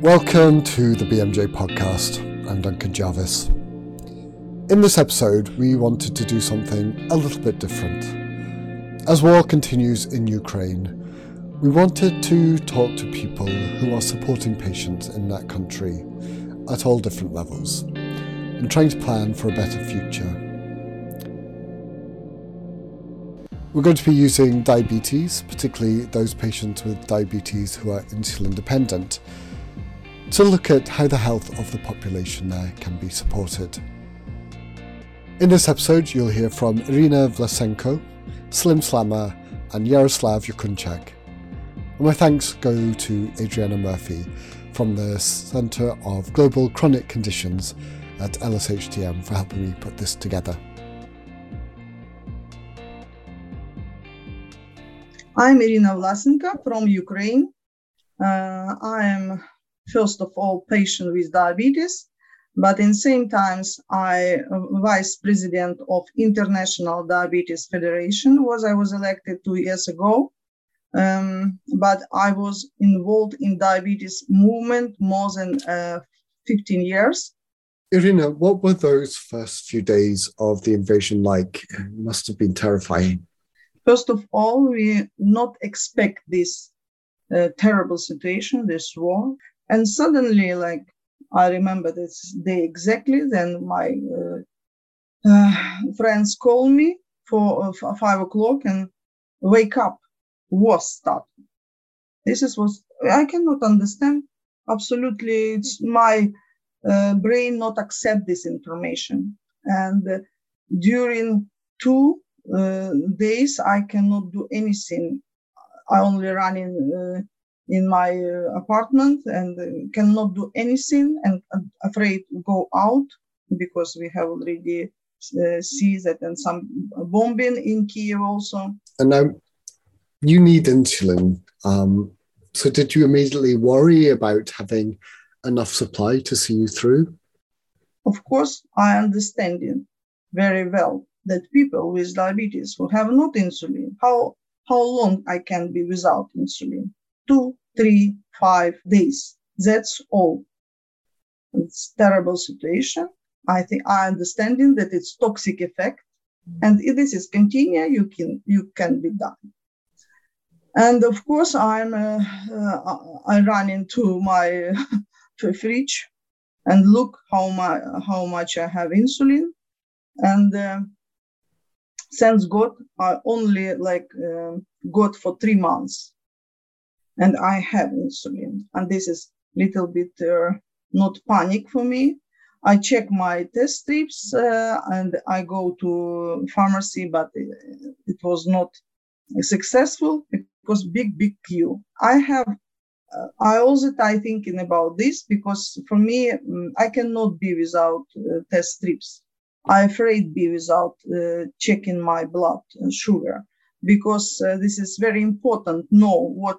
Welcome to the BMJ podcast. I'm Duncan Jarvis. In this episode, we wanted to do something a little bit different. As war continues in Ukraine, we wanted to talk to people who are supporting patients in that country at all different levels and trying to plan for a better future. We're going to be using diabetes, particularly those patients with diabetes who are insulin dependent, to look at how the health of the population there can be supported. In this episode, you'll hear from Iryna Vlasenko, Slim Slama, and Yaroslav Diakunchak. And my thanks go to Adriana Murphy from the Centre of Global Chronic Conditions at LSHTM for helping me put this together. I'm Iryna Vlasenko from Ukraine. Uh, I am first of all patient with diabetes, but in same times I vice president of International Diabetes Federation was I was elected two years ago. Um, but I was involved in diabetes movement more than uh, 15 years. Iryna, what were those first few days of the invasion like? It must have been terrifying. First of all, we not expect this uh, terrible situation, this war. And suddenly, like I remember this day exactly, then my uh, uh, friends call me for, uh, five o'clock and wake up, was starting. This is was I cannot understand. Absolutely, it's my uh, brain not accept this information. And uh, during two uh, days, I cannot do anything. I only run in in my uh, apartment and cannot do anything and afraid to go out because we have already uh, see that and some bombing in Kiev also. And now you need insulin. Um, so did you immediately worry about having enough supply to see you through? Of course, I understand it very well that people with diabetes who have not insulin, how how long I can be without insulin? Two, three, five days. That's all. It's terrible situation. I think I understanding that it's toxic effect, and if this is continue, you can you can be done. And of course, I'm uh, uh, I run into my fridge and look how my how much I have insulin, and uh, thanks God, I only like uh, got for three months and I have insulin. And this is little bit uh, not panic for me. I check my test strips uh, and I go to pharmacy, but it, was not successful because big, big queue. I have, uh, I also I thinking about this because for me, um, I cannot be without uh, test strips. I afraid be without uh, checking my blood sugar because uh, this is very important know what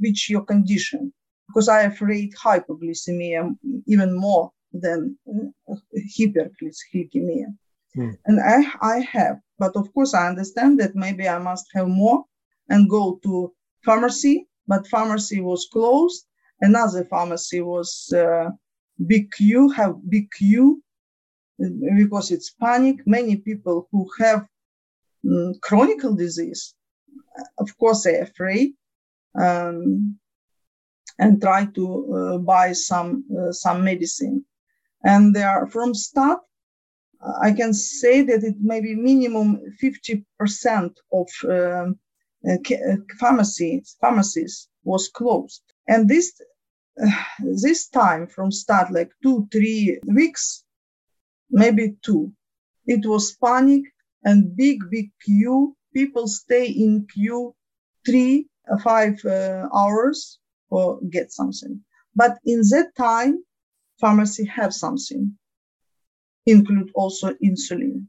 which your condition. Because i have afraid hypoglycemia even more than uh, hyperglycemia hmm. and i i have. But of course i understand that maybe i must have more and go to pharmacy. But pharmacy was closed. Another pharmacy was uh, big queue have big queue uh, because it's panic. Many people who have um, chronic disease, of course, they're afraid um, and try to uh, buy some uh, some medicine. And they are from start. I can say that it may be minimum 50% of um, uh, uh, pharmacies pharmacies was closed. And this this time from start like two three weeks, maybe two, it was panic and big, big queue. People stay in queue three, uh, five uh, hours or get something. But in that time, pharmacy have something, include also insulin.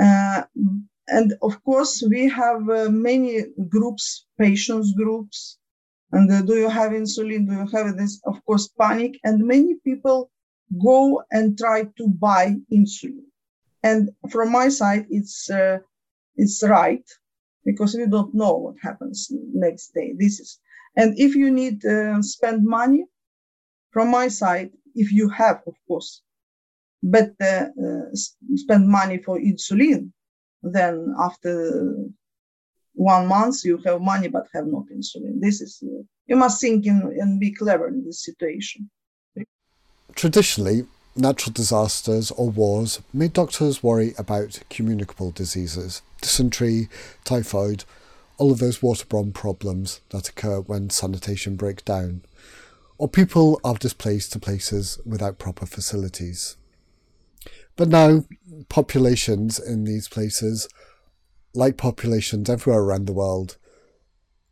Uh, and of course, we have uh, many groups, patients groups. And uh, do you have insulin? Do you have this? Of course, panic. And many people go and try to buy insulin. And from my side, it's uh, it's right because we don't know what happens next day. This is, and if you need uh, spend money, from my side, if you have, of course, but uh, uh, spend money for insulin, then after one month you have money but have not insulin. This is uh, you must think in, and be clever in this situation. Traditionally, natural disasters or wars made doctors worry about communicable diseases, dysentery, typhoid, all of those waterborne problems that occur when sanitation breaks down, or people are displaced to places without proper facilities. But now, populations in these places, like populations everywhere around the world,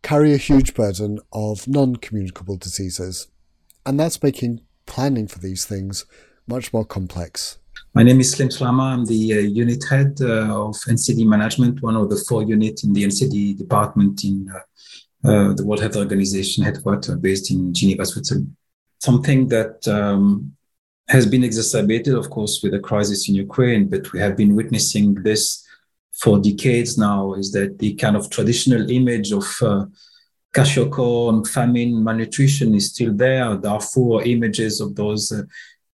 carry a huge burden of non communicable diseases, and that's making planning for these things much more complex. My name is Slim Slama. I'm the uh, unit head uh, of NCD management, one of the four units in the NCD department in uh, uh, the World Health Organization headquarters based in Geneva, Switzerland. Something that um, has been exacerbated, of course, with the crisis in Ukraine, but we have been witnessing this for decades now, is that the kind of traditional image of uh, kwashiorkor, famine, malnutrition is still there. Darfur images of those uh,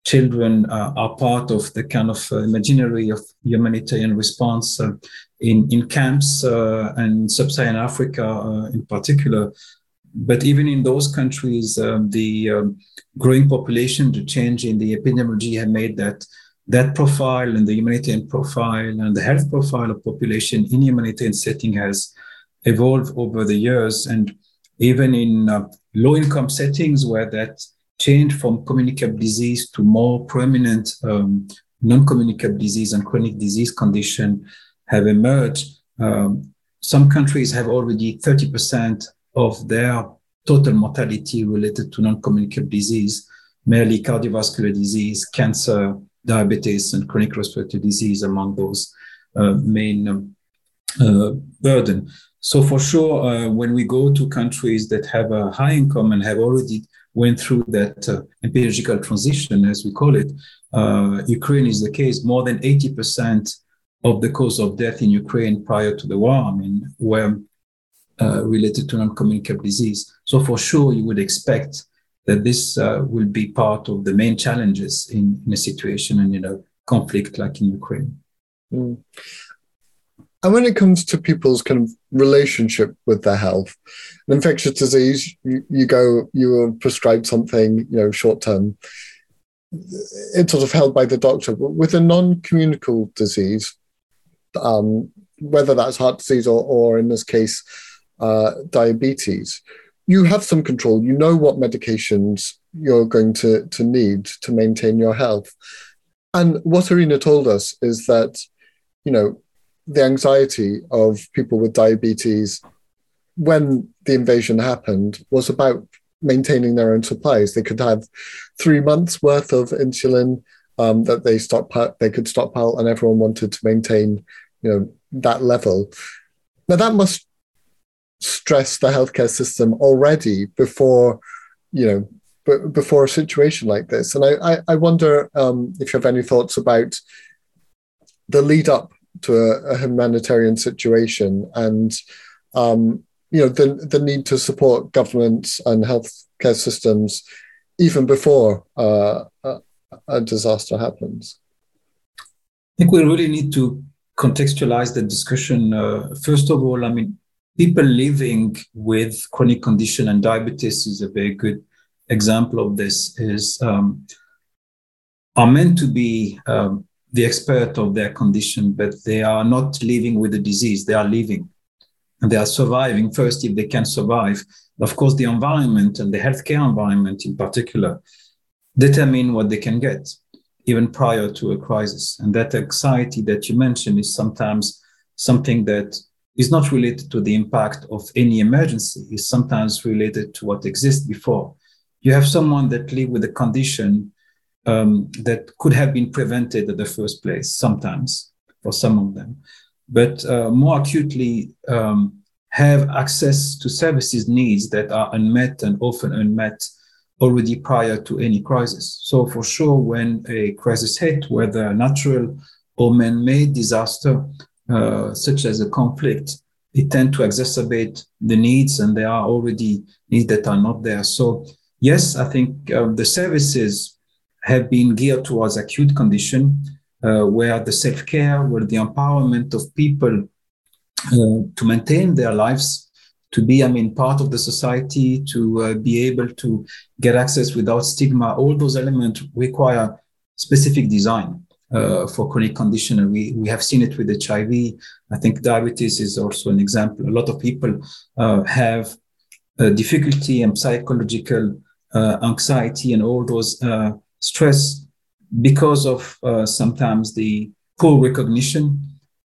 children uh, are part of the kind of uh, imaginary of humanitarian response uh, in, in camps uh, and sub-Saharan Africa in particular. But even in those countries, um, the um, growing population, the change in the epidemiology have made that that profile and the humanitarian profile and the health profile of population in humanitarian setting has evolved over the years. And even in uh, low income settings where that change from communicable disease to more prominent um, non-communicable disease and chronic disease condition have emerged. Um, some countries have already 30% of their total mortality related to non-communicable disease, merely cardiovascular disease, cancer, diabetes, and chronic respiratory disease among those uh, main um, uh, burden. So for sure, uh, when we go to countries that have a high income and have already went through that uh, epidemiological transition, as we call it. Uh, Ukraine is the case. More than 80% of the cause of death in Ukraine prior to the war, I mean, were uh, related to non-communicable disease. So for sure, you would expect that this uh, will be part of the main challenges in, in a situation and in a conflict like in Ukraine. Mm. And when it comes to people's kind of relationship with their health, an infectious disease, you, you go, you are prescribed something, you know, short term. It's sort of held by the doctor. But with a non-communicable disease, um, whether that's heart disease or, or in this case, uh, diabetes, you have some control. You know what medications you're going to, to need to maintain your health. And what Iryna told us is that, you know, the anxiety of people with diabetes when the invasion happened was about maintaining their own supplies. They could have three months worth of insulin um, that they stockpile, they could stockpile, and everyone wanted to maintain, you know, that level. Now that must stress the healthcare system already before, you know, b- before a situation like this. And I, I, I wonder um, if you have any thoughts about the lead up to a, a humanitarian situation and um, you know the the need to support governments and healthcare systems even before uh, a, a, disaster happens. I think we really need to contextualize the discussion. Uh, first of all, I mean, people living with chronic condition and diabetes is a very good example of this. Is um, are meant to be um, the expert of their condition, but they are not living with the disease. They are living and they are surviving first if they can survive. Of course, the environment and the healthcare environment in particular determine what they can get even prior to a crisis. And that anxiety that you mentioned is sometimes something that is not related to the impact of any emergency, is sometimes related to what exists before. You have someone that live with a condition um, that could have been prevented in the first place, sometimes for some of them, but uh, more acutely um, have access to services needs that are unmet and often unmet already prior to any crisis. So for sure, when a crisis hit, whether natural or man-made disaster, uh, such as a conflict, it tend to exacerbate the needs and there are already needs that are not there. So yes, I think um, the services have been geared towards acute condition, uh, where the self-care, where the empowerment of people uh, to maintain their lives, to be, I mean, part of the society, to uh, be able to get access without stigma, all those elements require specific design. Uh, for chronic condition. And we, we have seen it with HIV. I think diabetes is also an example. A lot of people uh, have difficulty and psychological uh, anxiety and all those uh, stress because of uh, sometimes the poor recognition,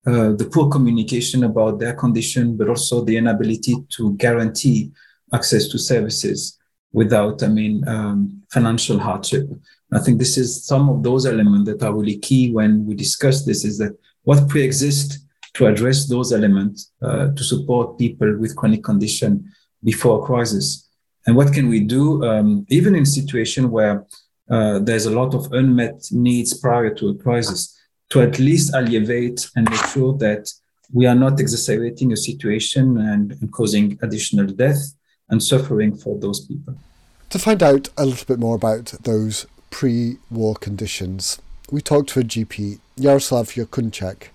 the poor communication about their condition, but also the inability to guarantee access to services without, I mean, um, financial hardship. I think this is some of those elements that are really key when we discuss this is that what pre-exists to address those elements uh, to support people with chronic condition before a crisis and what can we do, um, even in situation where uh, there's a lot of unmet needs prior to a crisis, to at least alleviate and make sure that we are not exacerbating a situation and, and causing additional death and suffering for those people. To find out a little bit more about those pre war conditions, we talked to a GP, Yaroslav Diakunchak,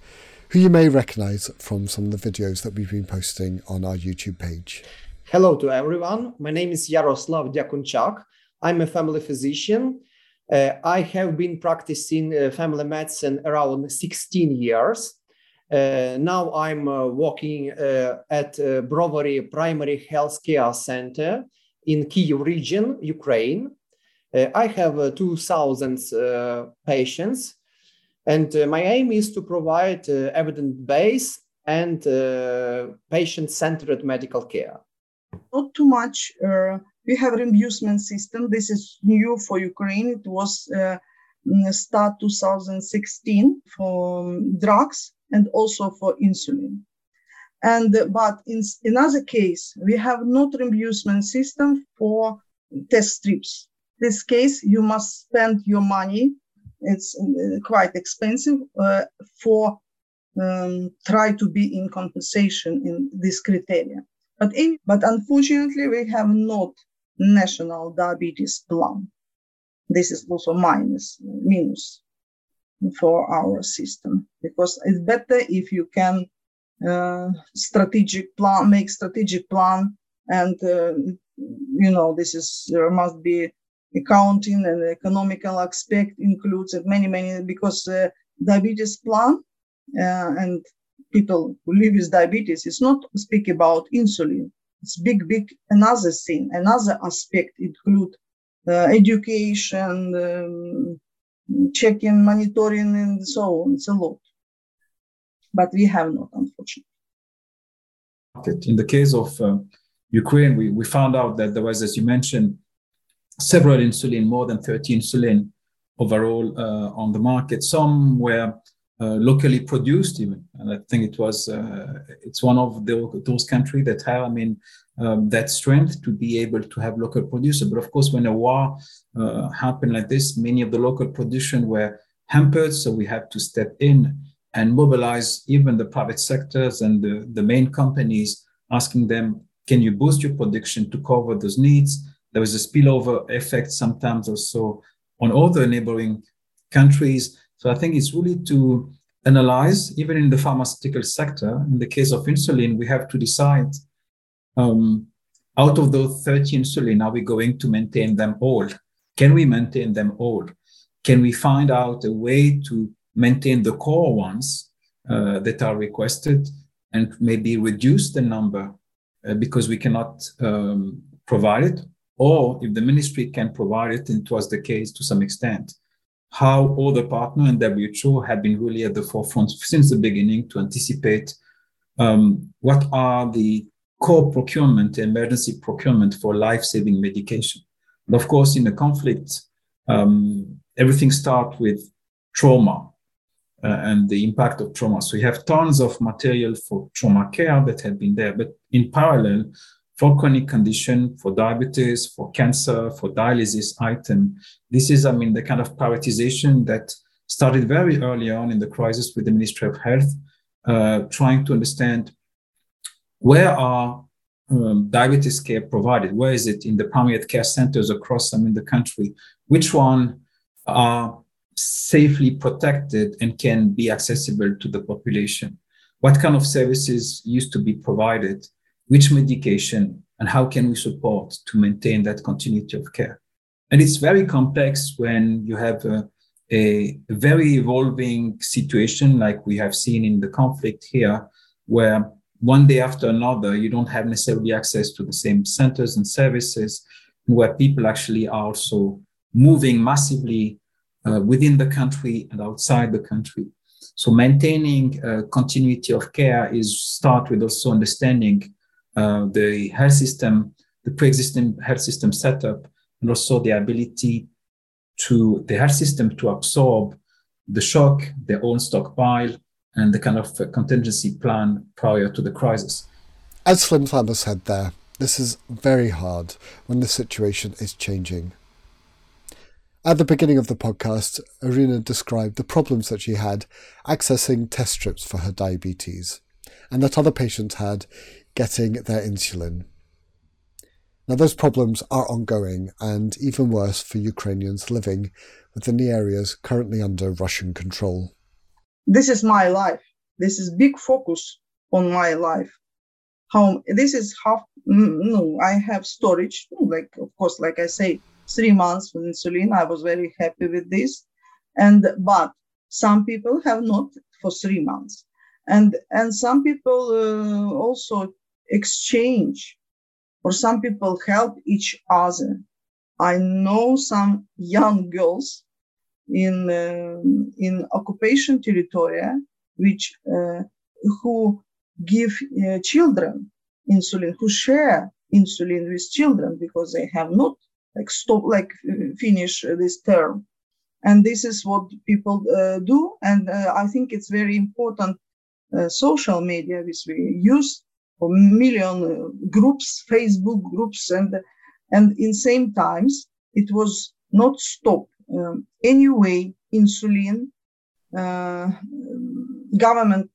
who you may recognize from some of the videos that we've been posting on our YouTube page. Hello to everyone. My name is Yaroslav Diakunchak. I'm a family physician. Uh, I have been practicing uh, family medicine around 16 years. Uh, now I'm uh, working uh, at uh, Brovary Primary Health Care Center in Kyiv region, Ukraine. I have 2,000 patients, and my aim is to provide evidence-based and patient-centered medical care not too much. Uh, we have reimbursement system. This is new for Ukraine. It was uh, start 2016 for um, drugs and also for insulin. And but in another case, we have not reimbursement system for test strips. This case, you must spend your money. It's uh, quite expensive uh, for um, try to be in compensation in this criteria. But, in, but unfortunately, we have not national diabetes plan. This is also minus, minus for our system because it's better if you can uh, strategic plan, make strategic plan, and uh, you know this is there must be accounting and economical aspect includes many many because uh, diabetes plan uh, and people who live with diabetes, it's not speak about insulin. It's big, big another thing, another aspect include uh, education, um, checking, monitoring, and so on. It's a lot, but we have not, unfortunately. In the case of uh, Ukraine, we, we found out that there was, as you mentioned, several insulin, more than 30 insulin overall uh, on the market. Some were locally produced even. And i think it was uh, it's one of the, those countries that have i mean um, that strength to be able to have local producer. But of course when a war uh, happened like this many of the local production were hampered. So we had to step in and mobilize even the private sectors and the, the main companies asking them can you boost your production to cover those needs? There was a spillover effect sometimes also on other neighboring countries so I think it's really to analyze, even in the pharmaceutical sector, in the case of insulin, we have to decide um, out of those 30 insulin, are we going to maintain them all? Can we maintain them all? Can we find out a way to maintain the core ones uh, that are requested and maybe reduce the number uh, because we cannot um, provide it? Or if the ministry can provide it, and it was the case to some extent, how all the partner and WHO have been really at the forefront since the beginning to anticipate um, what are the core procurement, emergency procurement for life-saving medication. And of course, in a conflict, um, everything starts with trauma uh, and the impact of trauma. So you have tons of material for trauma care that had been there, but in parallel, for chronic condition, for diabetes, for cancer, for dialysis item. This is, I mean, the kind of prioritization that started very early on in the crisis with the Ministry of Health, uh, trying to understand where are um, diabetes care provided? Where is it in the primary care centers across I mean, the country? Which one are safely protected and can be accessible to the population? What kind of services used to be provided? Which medication? And how can we support to maintain that continuity of care? And it's very complex when you have a, a very evolving situation like we have seen in the conflict here, where one day after another, you don't have necessarily access to the same centers and services, where people actually are also moving massively uh, within the country and outside the country. So maintaining uh, continuity of care is start with also understanding uh, the health system, the pre-existing health system setup, and also the ability to the health system to absorb the shock, their own stockpile, and the kind of contingency plan prior to the crisis. As Slim Slama said there, this is very hard when the situation is changing. At the beginning of the podcast, Iryna described the problems that she had accessing test strips for her diabetes, and that other patients had getting their insulin. Now, those problems are ongoing and even worse for Ukrainians living within the areas currently under Russian control. This is my life. This is big focus on my life. How this is half. No, I have storage. Like of course, like I say, three months with insulin. I was very happy with this. And but some people have not for three months. And and some people uh, also exchange or some people help each other. I know some young girls in uh, in occupation territory which uh, who give uh, children insulin who share insulin with children because they have not like stop like finish this term and this is what people uh, do and uh, i think it's very important uh, social media which we use for million uh, groups facebook groups and and in same times it was not stop um, anyway insulin uh, government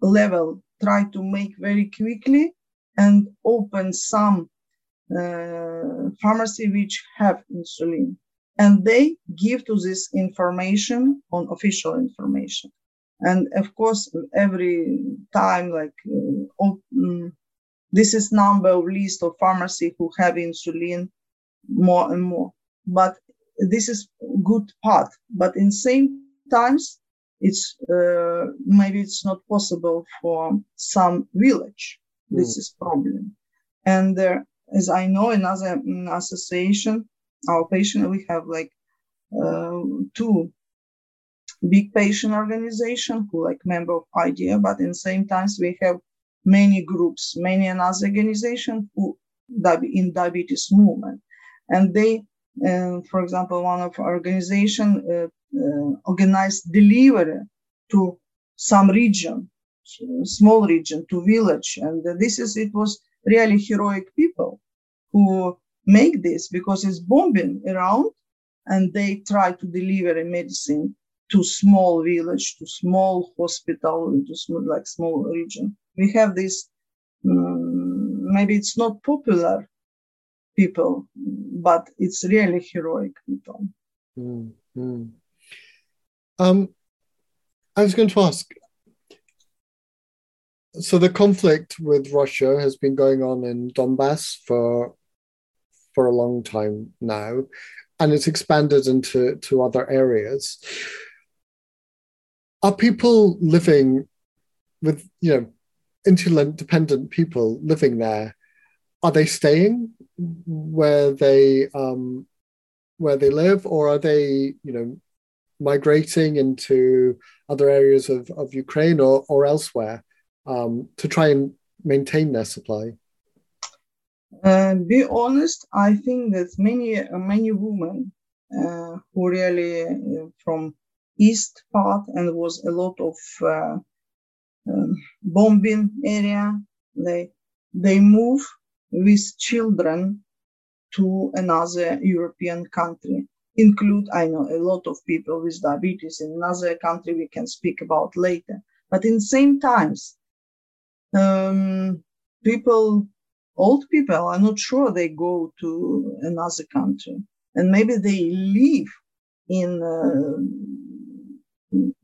level try to make very quickly and open some uh, pharmacy which have insulin. And they give to this information on official information and of course every time like uh, um, this is number of list of pharmacy who have insulin more and more. But this is good part. But in same times it's uh, maybe it's not possible for some village. This mm. is problem. And there as I know, another association, our patient, we have like uh, two big patient organization who like member of IDF, but in same times we have many groups, many another organization who in diabetes movement, and they, uh, for example, one of our organization uh, uh, organized delivery to some region, small region, to village, and this is it was really heroic people who make this because it's bombing around and they try to deliver a medicine to small village, to small hospital, to small, like small region. We have this, um, maybe it's not popular people, but it's really heroic people. Mm-hmm. Um, I was going to ask, so the conflict with Russia has been going on in Donbass for for a long time now, and it's expanded into to other areas. Are people living with you know insulin dependent people living there? Are they staying where they um, where they live, or are they you know migrating into other areas of, of Ukraine or, or elsewhere? um, to try and maintain their supply? Uh, be honest, I think that many uh, many women uh, who really uh, from east part and was a lot of uh, um, bombing area. They they move with children to another European country. Include I know a lot of people with diabetes in another country we can speak about later. But in same times, um, people old people are not sure they go to another country, and maybe they live in uh,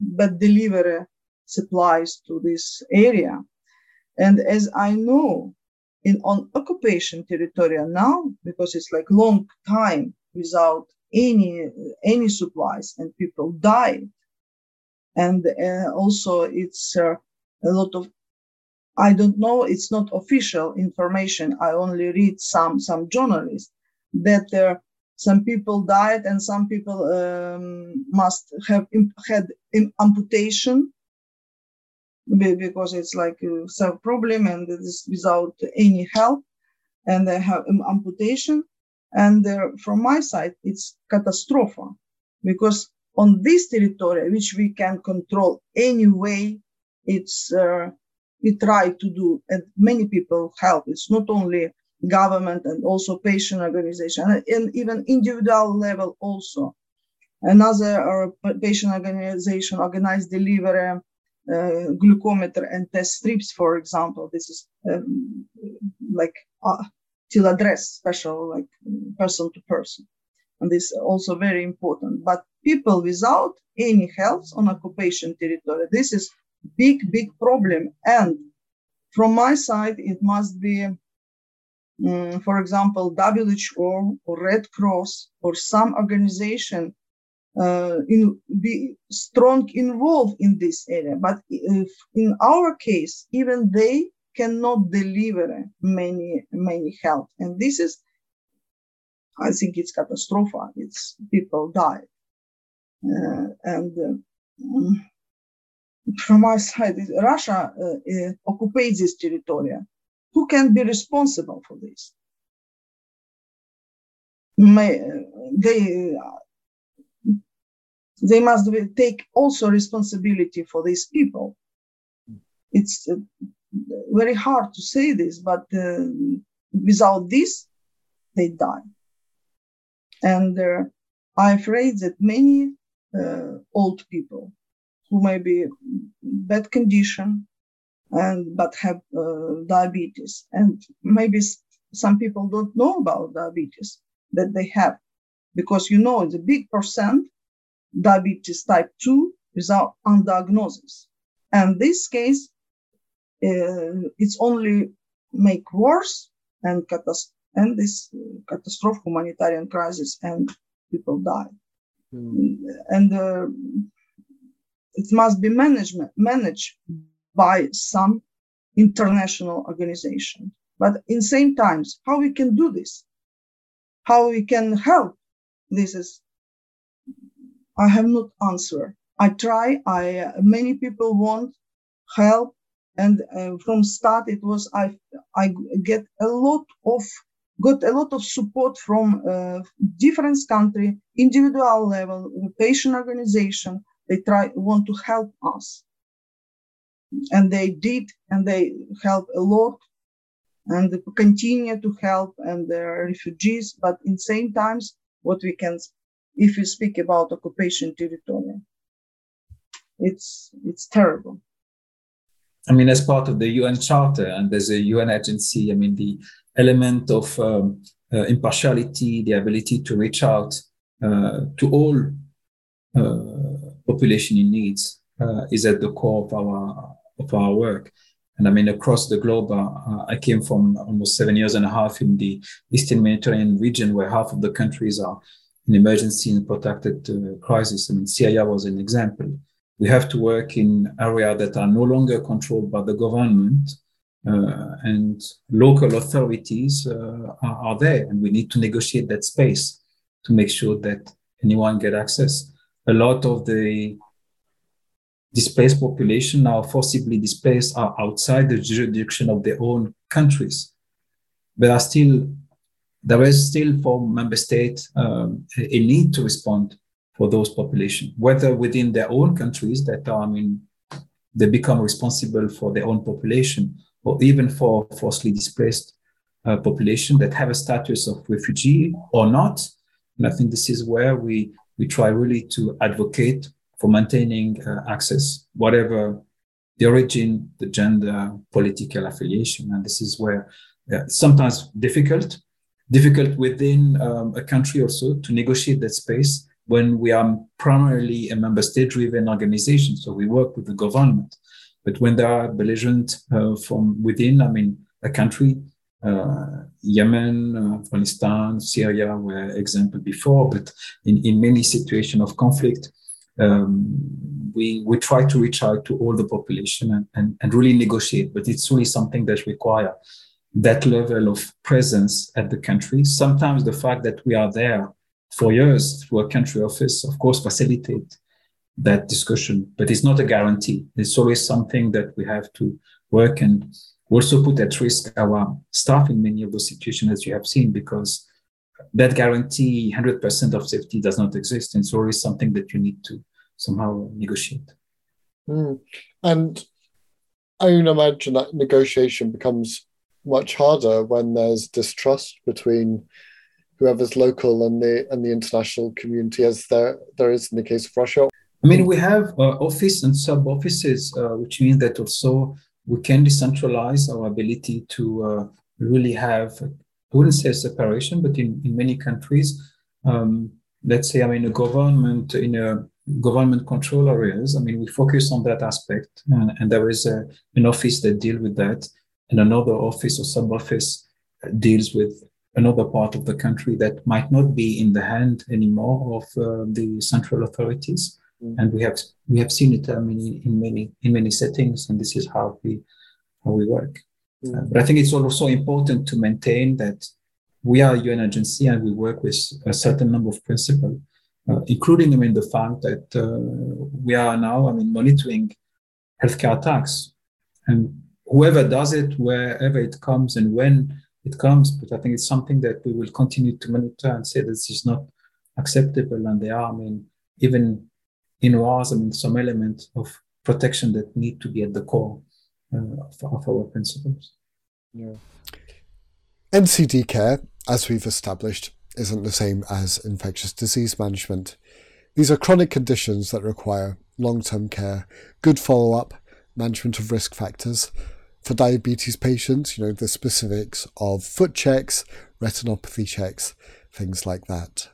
but deliver supplies to this area. And as I know, in on occupation territory now, because it's like long time without any any supplies and people died, and uh, also it's uh, a lot of I don't know. It's not official information. I only read some some journalists that there some people died and some people um, must have had amputation. Because it's like a self problem and it is without any help and they have amputation. And uh, from my side it's catastrophe because on this territory which we can control anyway it's uh, we try to do and many people help. It's not only government and also patient organization and even individual level also. Another uh, patient organization organized delivery uh, glucometer and test strips for example. This is um, like uh, till address special like person to person. And this is also very important. But people without any health on occupation territory this is big big problem. And from my side it must be um, for example, WHO or Red Cross or some organization uh, in, be strong involved in this area. But in our case, even they cannot deliver many many help, and this is, I think, it's catastrophe. It's people die, uh, and. Uh, from our side, Russia uh, occupies this territory who can be responsible for this? May, they they must take also responsibility for these people. It's uh, very hard to say this, but uh, without this, they die. And uh, I'm afraid that many uh, old people who may be bad condition and but have uh, diabetes. And maybe some people don't know about diabetes that they have because you know it's a big percent diabetes type 2 without undiagnosis. And this case uh, it's only make worse and catas- and this catastrophic humanitarian crisis and people die. Mm. and uh, it must be management managed by some international organization. But in same times, how we can do this? How we can help? This is, I have not answer. I try. I uh, many people want help, and uh, from start it was I I get a lot of got a lot of support from uh, different country, individual level, patient organization. They try want to help us and they did and they help a lot and continue to help and they're refugees. But in same times what we can if you speak about occupation territory it's it's terrible. I mean as part of the un charter and as a un agency i mean the element of um, uh, impartiality the ability to reach out uh, to all uh, population in needs uh, is at the core of our of our work. And I mean, across the globe, uh, I came from almost seven years and a half in the Eastern Mediterranean region, where half of the countries are in emergency and protected uh, crisis. I mean, Syria was an example. We have to work in areas that are no longer controlled by the government, uh, and local authorities uh, are, are, there, and we need to negotiate that space to make sure that anyone get access. A lot of the displaced population now forcibly displaced are outside the jurisdiction of their own countries. But are still, there is still for member states um, a need to respond for those population, whether within their own countries that are, I mean, they become responsible for their own population, or even for forcibly displaced uh, population that have a status of refugee or not. And I think this is where we we try really to advocate for maintaining uh, access, whatever the origin, the gender, political affiliation. And this is where yeah, sometimes difficult, difficult within um, a country also to negotiate that space when we are primarily a member state driven organization. So we work with the government. But when there are belligerent uh, from within, I mean, a country, uh, Yemen, uh, Afghanistan, Syria were example before, but in, in many situations of conflict, um, we, we try to reach out to all the population and, and, and really negotiate, but it's really something that require that level of presence at the country. Sometimes the fact that we are there for years through a country office, of course, facilitate that discussion, but it's not a guarantee. It's always something that we have to work and also put at risk our staff in many of those situations, as you have seen, because that guarantee 100% of safety does not exist. And it's always something that you need to somehow negotiate. Mm. And I imagine that negotiation becomes much harder when there's distrust between whoever's local and the and the international community, as there there is in the case of Russia. I mean, we have uh, office and sub offices, uh, which means that also we can decentralize our ability to uh, really have, I wouldn't say separation, but in, in many countries, um, let's say, I mean, a government in a government control areas, I mean, we focus on that aspect, and, and there is a, an office that deal with that, and another office or sub office deals with another part of the country that might not be in the hand anymore of uh, the central authorities. Mm. And we have we have seen it I mean, in many in many settings, and this is how we how we work. Mm. But I think it's also important to maintain that we are a UN agency and we work with a certain number of principles, uh, including I mean the fact that uh, we are now I mean monitoring healthcare attacks, and whoever does it, wherever it comes, and when it comes. But I think it's something that we will continue to monitor and say this is not acceptable. And there are, I mean, even in wars, I mean, some element of protection that need to be at the core uh, of, of our principles. Yeah. NCD care, as we've established, isn't the same as infectious disease management. These are chronic conditions that require long term care, good follow up, management of risk factors, for diabetes patients, you know, the specifics of foot checks, retinopathy checks, things like that.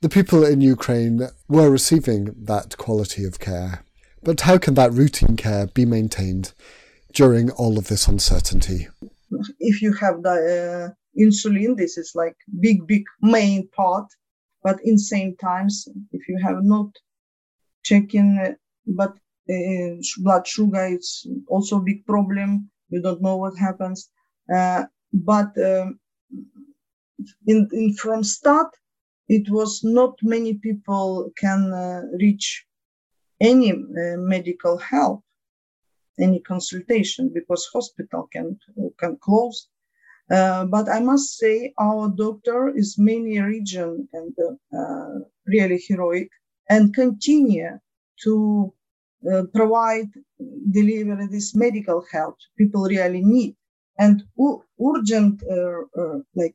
The people in Ukraine were receiving that quality of care, but how can that routine care be maintained during all of this uncertainty? If you have the uh, insulin, this is like big, big main part, but in same times, if you have not checking, uh, but uh, blood sugar it's also big problem you don't know what happens uh, but um, in, in from start it was not many people can uh, reach any uh, medical help any consultation because hospital can can close uh, but I must say our doctor is many region and uh, really heroic and continue to uh, provide, deliver this medical help people really need. And urgent, uh, uh, like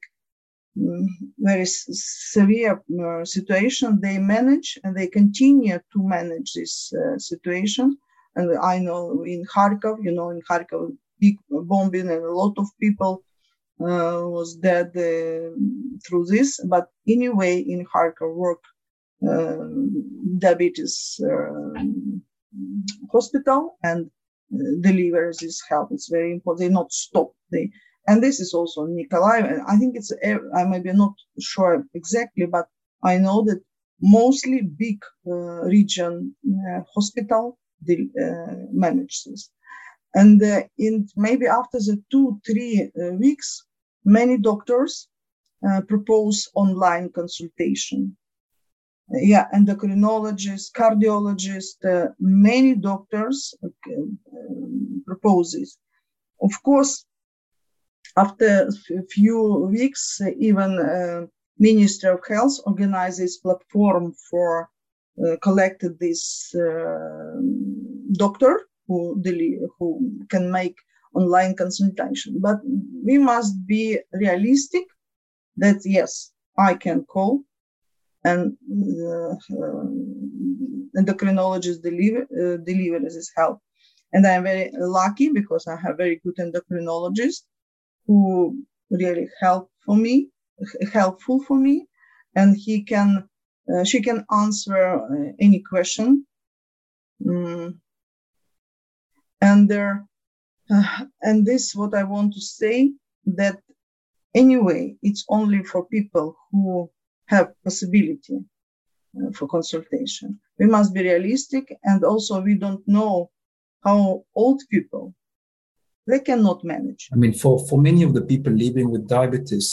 very severe uh, situation, they manage and they continue to manage this uh, situation. And I know in Kharkov, you know, in Kharkov, big bombing and a lot of people uh, was dead through this. But anyway, in Kharkov work diabetes hospital and uh, delivers this help. It's very important. They not stop. They and this is also Nikolaev. I think it's I maybe not sure exactly, but I know that mostly big uh, region uh, hospital they, uh, this. And uh, in maybe after the two three uh, weeks, many doctors propose online consultation yeah, endocrinologists, cardiologists, uh, many doctors uh, propose this. Of course, after a few weeks, even uh, Ministry of Health organizes platform for uh, collected this uh, doctor who, who can make online consultation. But we must be realistic that yes, I can call and uh, uh, endocrinologists deliver uh, deliver this help. And I'm very lucky because I have very good endocrinologist who really help for me, helpful for me, and he can, uh, she can answer uh, any question. Mm. And there, uh, and this what I want to say that anyway, it's only for people who have possibility uh, for consultation. We must be realistic, and also we don't know how old people they cannot manage. I mean, for for many of the people living with diabetes,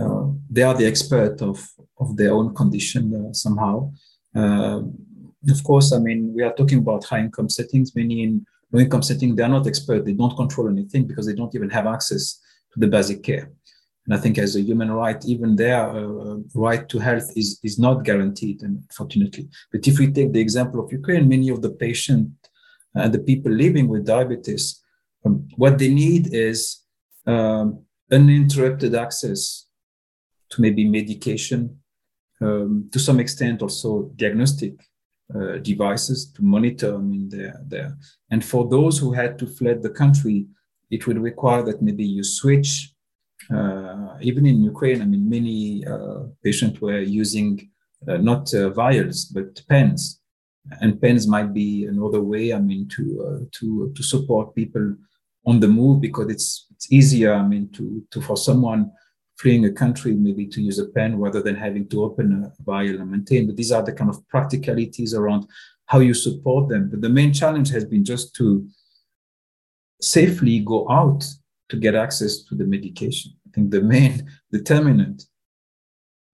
uh, they are the expert of of their own condition uh, somehow. Uh, of course, I mean, we are talking about high income settings. Many in low income setting, they are not expert. They don't control anything because they don't even have access to the basic care. And I think as a human right, even their uh, right to health is, is not guaranteed, unfortunately. But if we take the example of Ukraine, many of the patients and the people living with diabetes, um, what they need is um, uninterrupted access to maybe medication, um, to some extent also diagnostic uh, devices to monitor I mean, their. And for those who had to fled the country, it would require that maybe you switch uh, even in Ukraine, I mean, many uh, patients were using uh, not vials but pens, and pens might be another way. I mean, to to to support people on the move because it's it's easier. I mean, to to for someone fleeing a country maybe to use a pen rather than having to open a vial and maintain. But these are the kind of practicalities around how you support them. But the main challenge has been just to safely go out to get access to the medication. I think the main determinant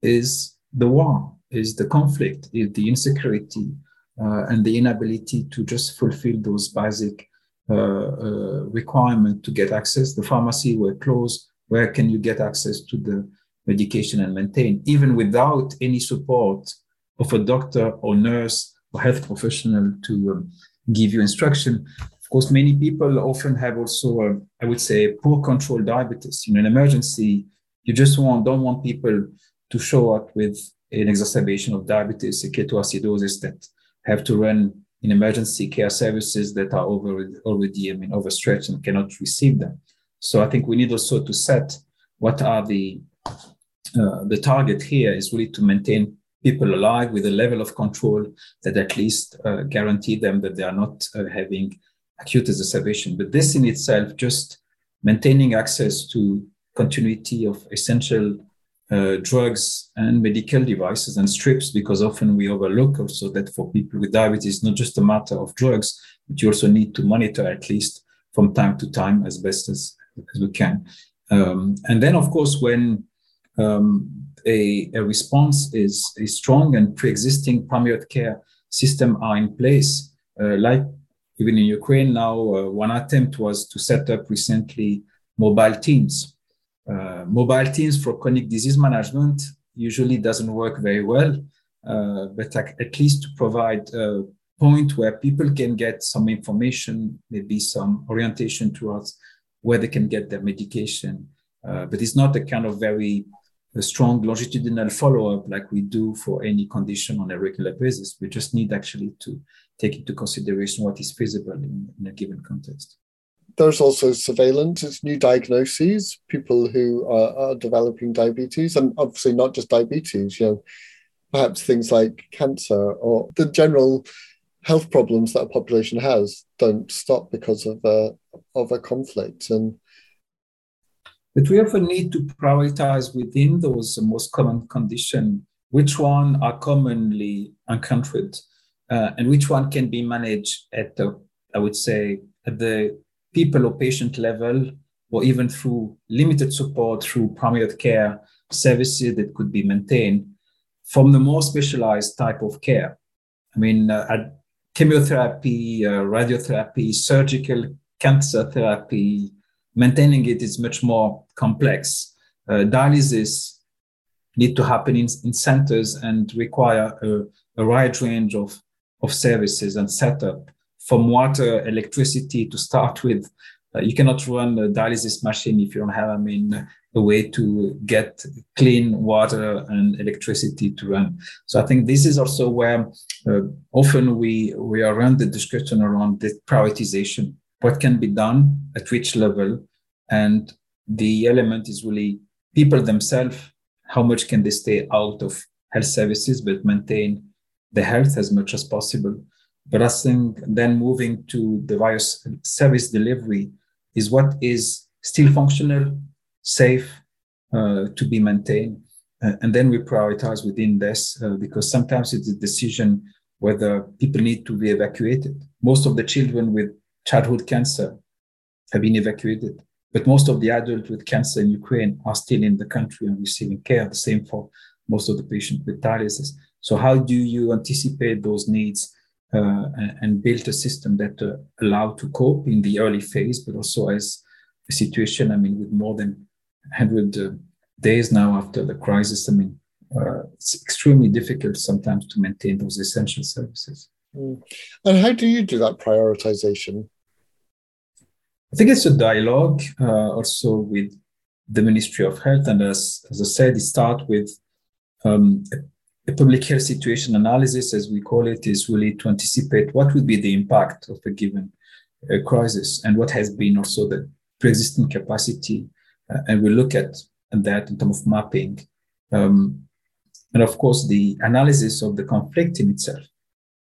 is the war, is the conflict, is the insecurity, uh, and the inability to just fulfill those basic uh, uh, to get access. The pharmacy were closed. Where can you get access to the medication and maintain, even without any support of a doctor or nurse or health professional to um, give you instruction? Of course, many people often have also, uh, I would say, poor control diabetes. In an emergency, you just want, don't want people to show up with an exacerbation of diabetes, a ketoacidosis that have to run in emergency care services that are over, already, I mean, overstretched and cannot receive them. So I think we need also to set what are the uh, the target here is really to maintain people alive with a level of control that at least uh, guarantee them that they are not uh, having acute exacerbation. But this in itself, just maintaining access to continuity of essential uh, drugs and medical devices and strips, because often we overlook also that for people with diabetes, it's not just a matter of drugs, but you also need to monitor at least from time to time as best as, as we can. Um, and then, of course, when um, a, a, response is, is strong and pre-existing primary care system are in place, uh, like even in Ukraine now, uh, one attempt was to set up recently mobile teams. Uh, mobile teams for chronic disease management usually doesn't work very well, uh, but at least to provide a point where people can get some information, maybe some orientation towards where they can get their medication. Uh, but it's not a kind of very strong longitudinal follow-up like we do for any condition on a regular basis. We just need actually to take into consideration what is feasible in, in a given context. There's also surveillance, it's new diagnoses, people who are, are developing diabetes, and obviously not just diabetes, you know, perhaps things like cancer or the general health problems that a population has don't stop because of a, of a conflict. And but we often need to prioritize within those most common conditions which one are commonly encountered uh, and which one can be managed at the, I would say, at the people or patient level, or even through limited support through primary care services that could be maintained from the more specialized type of care. I mean, uh, chemotherapy, uh, radiotherapy, surgical cancer therapy, maintaining it is much more complex. Uh, dialysis need to happen in, in centers and require a, a wide range of, of services and setup from water, electricity to start with, Uh, you cannot run a dialysis machine if you don't have, I mean, a way to get clean water and electricity to run. So I think this is also where uh, often we we are around the discussion around the prioritization. What can be done at which level, and the element is really people themselves. How much can they stay out of health services but maintain the health as much as possible? But I think then moving to the various service delivery is what is still functional, safe uh, to be maintained. Uh, and then we prioritize within this uh, because sometimes it's a decision whether people need to be evacuated. Most of the children with childhood cancer have been evacuated, but most of the adults with cancer in Ukraine are still in the country and receiving care. The same for most of the patients with dialysis. So, how do you anticipate those needs uh, and build a system that uh, allow to cope in the early phase, but also as a situation, I mean, with more than 100 uh, days now after the crisis, I mean, uh, it's extremely difficult sometimes to maintain those essential services. Mm. And how do you do that prioritization? I think it's a dialogue uh, also with the Ministry of Health. And as, as I said, it starts with um, a public health situation analysis, as we call it, is really to anticipate what would be the impact of a given uh, crisis and what has been also the pre-existing capacity. Uh, and we look at, at that in terms of mapping. Um, and of course, the analysis of the conflict in itself,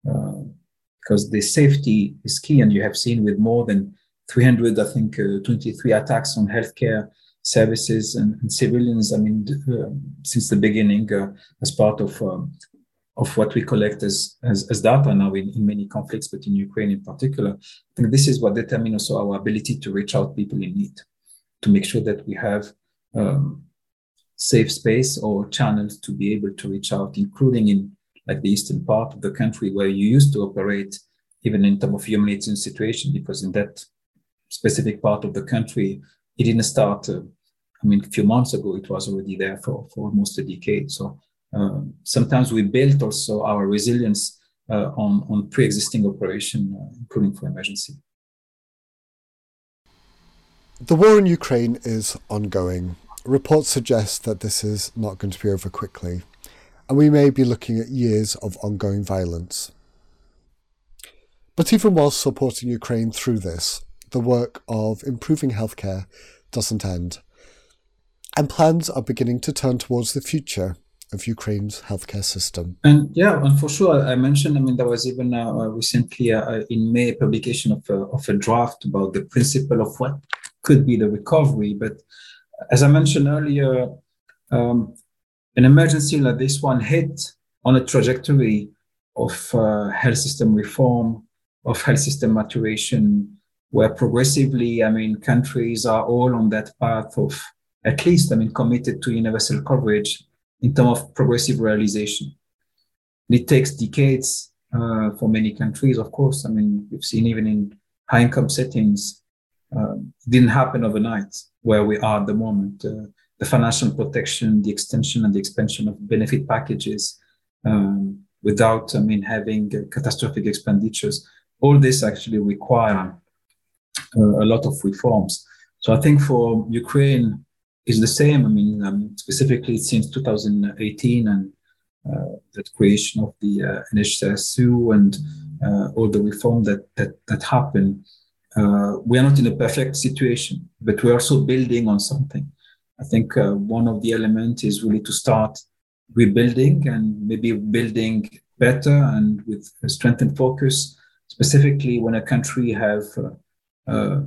uh, because the safety is key. And you have seen with more than 300, I think, uh, 23 attacks on healthcare services and, and civilians. I mean, uh, since the beginning, uh, as part of um, of what we collect as, as, as data now in, in many conflicts, but in Ukraine in particular, I think this is what determines also our ability to reach out people in need, to make sure that we have um, safe space or channels to be able to reach out, including in like the eastern part of the country where you used to operate, even in terms of humanitarian situation, because in that specific part of the country, it didn't start uh, I mean, a few months ago, it was already there for, for almost a decade. So um, sometimes we built also our resilience uh, on, on pre-existing operation, uh, including for emergency. The war in Ukraine is ongoing. Reports suggest that this is not going to be over quickly, and we may be looking at years of ongoing violence. But even whilst supporting Ukraine through this, the work of improving healthcare doesn't end and plans are beginning to turn towards the future of Ukraine's healthcare system. And yeah, and for sure, I mentioned. I mean, there was even uh, recently uh, in May publication of a, of a draft about the principle of what could be the recovery. But as I mentioned earlier, um, an emergency like this one hit on a trajectory of uh, health system reform, of health system maturation, where progressively, I mean, countries are all on that path of at least, I mean, committed to universal coverage in terms of progressive realization. And it takes decades uh, for many countries, of course. I mean, we've seen even in high income settings, um, it didn't happen overnight where we are at the moment. Uh, the financial protection, the extension and the expansion of benefit packages um, without, I mean, having uh, catastrophic expenditures. All this actually require uh, a lot of reforms. So I think for Ukraine, is the same. I mean, um, specifically since 2018 and uh, the creation of the uh, NHSU and uh, all the reform that that that happened. Uh, we are not in a perfect situation, but we're also building on something. I think uh, one of the elements is really to start rebuilding and maybe building better and with a strengthened focus, specifically when a country have uh,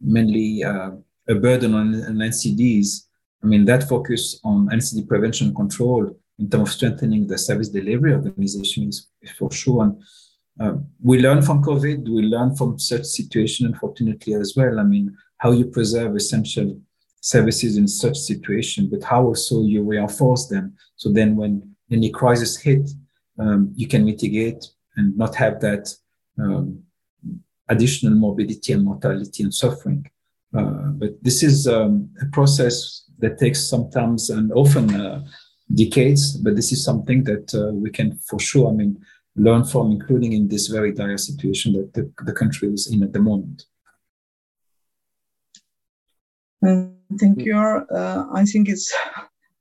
mainly a burden on, on NCDs. I mean, that focus on NCD prevention control in terms of strengthening the service delivery organization is for sure. And uh, we learn from COVID, we learn from such situation, unfortunately, as well. I mean, how you preserve essential services in such situation, but how also you reinforce them. So then when any crisis hit, um, you can mitigate and not have that um, additional morbidity and mortality and suffering. Uh, but this is um, a process that takes sometimes and often uh, decades. But this is something that uh, we can, for sure, I mean, learn from, including in this very dire situation that the, the country is in at the moment. thank you. Uh, I think it's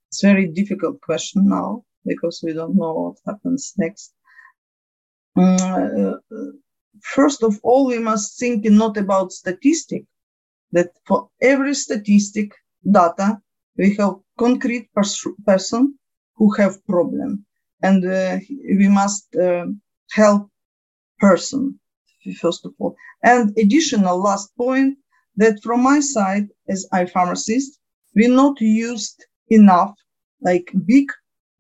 it's very difficult question now because we don't know what happens next. Uh, first of all, we must think not about statistic. That for every statistic data, we have concrete pers- person who have problem, and uh, we must uh, help person first of all. And additional last point that from my side as I pharmacist, we not used enough like big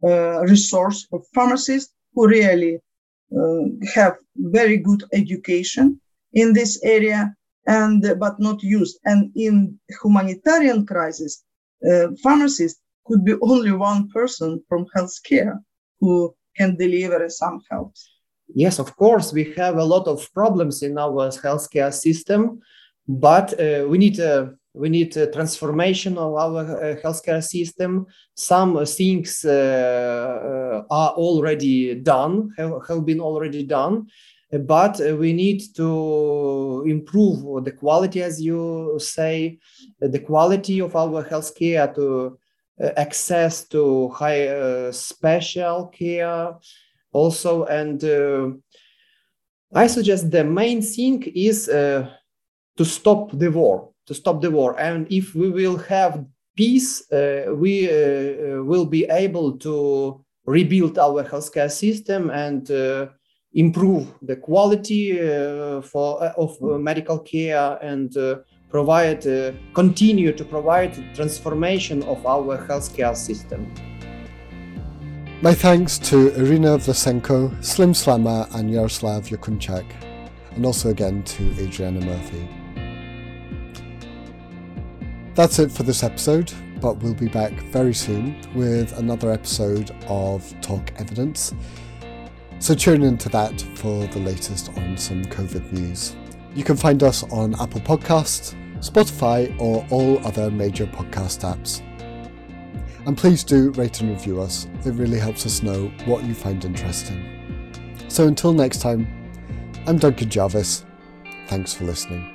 uh, resource of pharmacists who really uh, have very good education in this area and uh, but not used. And in humanitarian crisis uh, pharmacists could be only one person from healthcare who can deliver some help yes of course we have a lot of problems in our healthcare system but uh, we need a we need a transformation of our uh, healthcare system. Some things uh, uh, are already done, have, have been already done, but we need to improve the quality, as you say, the quality of our healthcare to access to high uh, special care also and uh, i suggest the main thing is uh, to stop the war to stop the war. And if we will have peace, uh, we uh, uh, will be able to rebuild our healthcare system and uh, improve the quality uh, for uh, of medical care and provide continue to provide transformation of our healthcare system. My thanks to Iryna Vlasenko, Slim Slama, and Yaroslav Diakunchak, and also again to Adriana Murphy. That's it for this episode, but we'll be back very soon with another episode of Talk Evidence. So tune into that for the latest on some COVID news. You can find us on Apple Podcasts, Spotify, or all other major podcast apps. And please do rate and review us, it really helps us know what you find interesting. So until next time, I'm Duncan Jarvis. Thanks for listening.